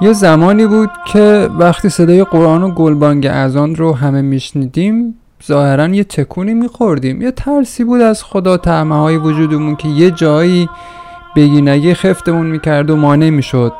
یه زمانی بود که وقتی صدای قرآن و گلبانگ اذان رو همه میشنیدیم ظاهرا یه تکونی میخوردیم. یه ترسی بود از خدا تعمه های وجودمون که یه جایی بگی نگی خفتمون می‌کرد و مانع می‌شد.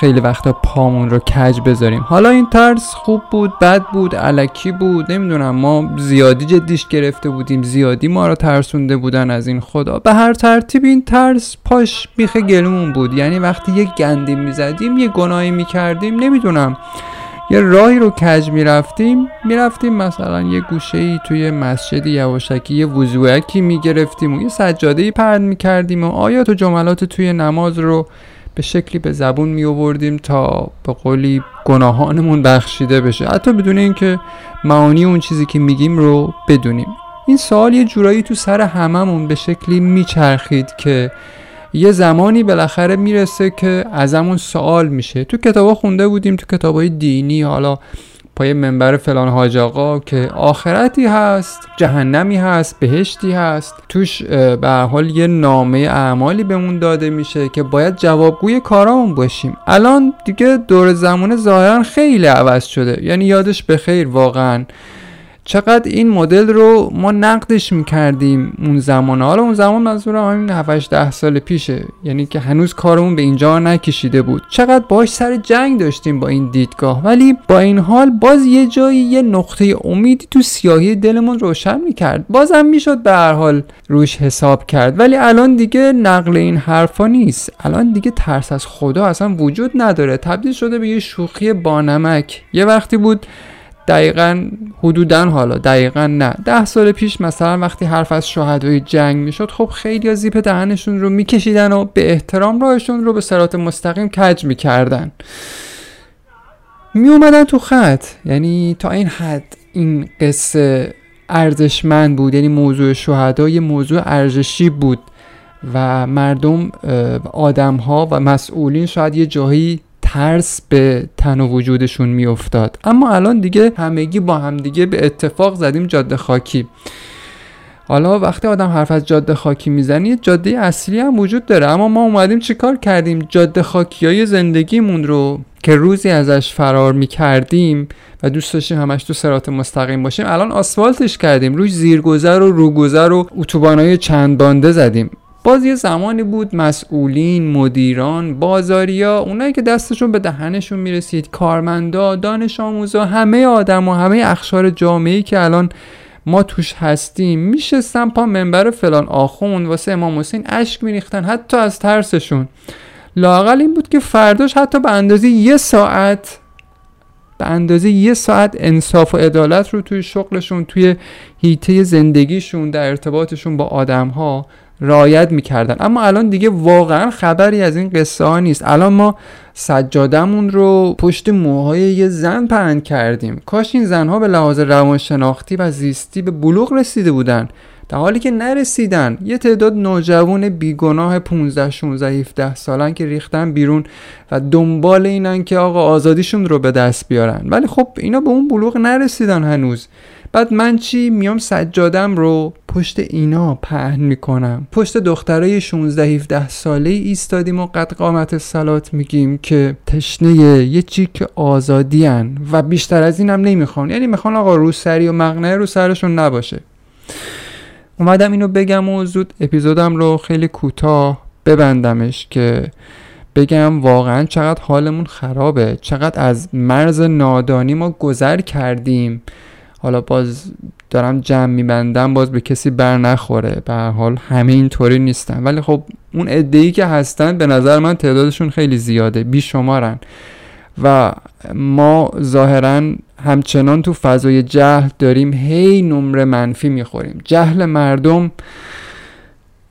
خیلی وقتا پامون رو کج بذاریم. حالا این ترس خوب بود بد بود علکی بود نمی‌دونم. ما زیادی جدیش گرفته بودیم زیادی ما رو ترسونده بودن از این خدا. به هر ترتیب این ترس پاش بیخ گلومون بود. یعنی وقتی یه گندی می‌زدیم یه گناهی می‌کردیم نمی‌دونم. یه راهی رو کج می‌رفتیم می‌رفتیم مثلا یه گوشه ای توی مسجد یواشکی یه وضوعکی می‌گرفتیم و یه سجاده ای پرد می‌کردیم و آیات و جملات توی نماز رو به شکلی به زبون می آوردیم تا به قولی گناهانمون بخشیده بشه. حتی بدون اینکه معانی اون چیزی که میگیم رو بدونیم. این سوال یه جورایی تو سر هممون به شکلی میچرخید که یه زمانی بالاخره می‌رسه که ازمون سوال میشه. تو کتابا خونده بودیم تو کتابای دینی حالا پای منبر فلان حاج آقا که آخرتی هست جهنمی هست بهشتی هست. توش به حال یه نامه اعمالی بهمون داده میشه که باید جوابگوی کارامون باشیم. الان دیگه دور زمان ظاهرا خیلی عوض شده. یعنی یادش به خیر واقعا. چقدر این مدل رو ما نقدش می‌کردیم اون زمان. حالا اون زمان منظور همین 7 ده سال پیشه. یعنی که هنوز کارمون به اینجا نکشیده بود. چقدر باش سر جنگ داشتیم با این دیدگاه. ولی با این حال باز یه جایی یه نقطه امیدی تو سیاهی دلمون روشن می‌کرد. بازم می‌شد به هر حال روش حساب کرد. ولی الان دیگه نقل این حرفا نیست. الان دیگه ترس از خدا اصلا وجود نداره. تبدیل شده به یه شوخی بانمک. یه وقتی بود دقیقا حدودا حالا دقیقا نه. ده سال پیش مثلا وقتی حرف از شهدای جنگ می‌شد خب خیلی زیپ دهنشون رو میکشیدن و به احترام راهشون رو به سرات مستقیم کج می‌کردن. می اومدن تو خط. یعنی تا این حد این قصه ارزشمند بود. یعنی موضوع شهدا یه موضوع ارزشی بود و مردم آدم ها و مسئولین شاید یه جایی ترس به تن و وجودشون میافتاد. اما الان دیگه همگی با همدیگه به اتفاق زدیم جاده خاکی. حالا وقتی آدم حرف از جاده خاکی می‌زنی جاده اصلی هم وجود داره. اما ما اومدیم چیکار کردیم؟ جاده خاکی های زندگیمون رو که روزی ازش فرار می‌کردیم و دوست داشتیم همش تو سرات مستقیم باشیم الان آسفالتش کردیم. روی زیرگذر و روگذر و اتوبانای چند بانده زدیم. باز یه زمانی بود مسئولین مدیران بازاریا اونایی که دستشون به دهنشون می‌رسید کارمندا دانش آموزا همه آدم و همه اخشار جامعه که الان ما توش هستیم میشستن پا منبر فلان آخون واسه امام حسین اشک میریختن حتی از ترسشون. لاقل این بود که فرداش حتی به اندازه یه ساعت به اندازه یه ساعت انصاف و عدالت رو توی شغلشون توی هیته زندگیشون در ارتباطشون با آدم رایت می‌کردن. اما الان دیگه واقعا خبری از این قصه ها نیست. الان ما سجادمون رو پشت موهای یه زن پهن کردیم. کاش این زنها به لحاظ روانشناختی و زیستی به بلوغ رسیده بودن. در حالی که نرسیدن یه تعداد نوجوان بیگناه 15 16 17 سالن که ریختن بیرون و دنبال اینن که آقا آزادیشون رو به دست بیارن. ولی خب اینا به اون بلوغ نرسیدن هنوز. بعد من چی میام سجادم رو پشت اینا پهن می‌کنم. پشت دخترای 16 17 ساله ایستادیم و قد قامت سلات میگیم که تشنه یه چیک آزادی هن و بیشتر از اینم نمی‌خوان. یعنی می‌خوان آقا روسری و مقنعه رو سرشون نباشه. اومدم اینو بگم و زود اپیزودم رو خیلی کوتاه ببندمش که بگم واقعا چقدر حالمون خرابه. چقدر از مرز نادانی ما گذر کردیم. حالا باز دارم جمع میبندم باز به کسی بر نخوره. به حال همه اینطوری نیستن. ولی خب اون ای که هستن به نظر من تعدادشون خیلی زیاده بیشمارن. و ما ظاهرا همچنان تو فضای جهل داریم هی نمره منفی می‌خوریم. جهل مردم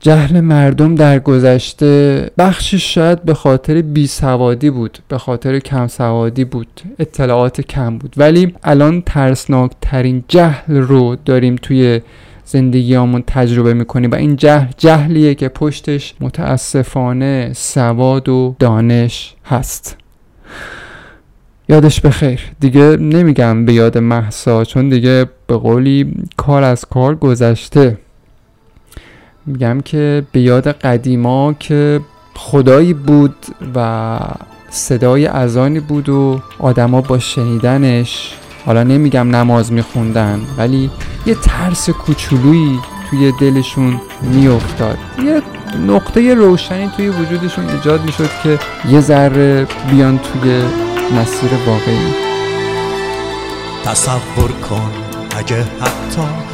جهل مردم در گذشته بخشش شاید به خاطر بی سوادی بود به خاطر کم سوادی بود اطلاعات کم بود. ولی الان ترسناک ترین جهل رو داریم توی زندگیامون تجربه می‌کنیم و این جهل جهلیه که پشتش متاسفانه سواد و دانش هست. یادش بخیر. دیگه نمیگم به یاد محسا چون دیگه به قولی کار از کار گذشته. میگم که به یاد قدیما که خدایی بود و صدای اذانی بود و آدما با شنیدنش حالا نمیگم نماز میخوندن ولی یه ترس کوچولویی توی دلشون میافتاد. یه نقطه روشنی توی وجودشون ایجاد می‌شد که یه ذره بیان توی مسیر واقعی. تصور کن اگه حتی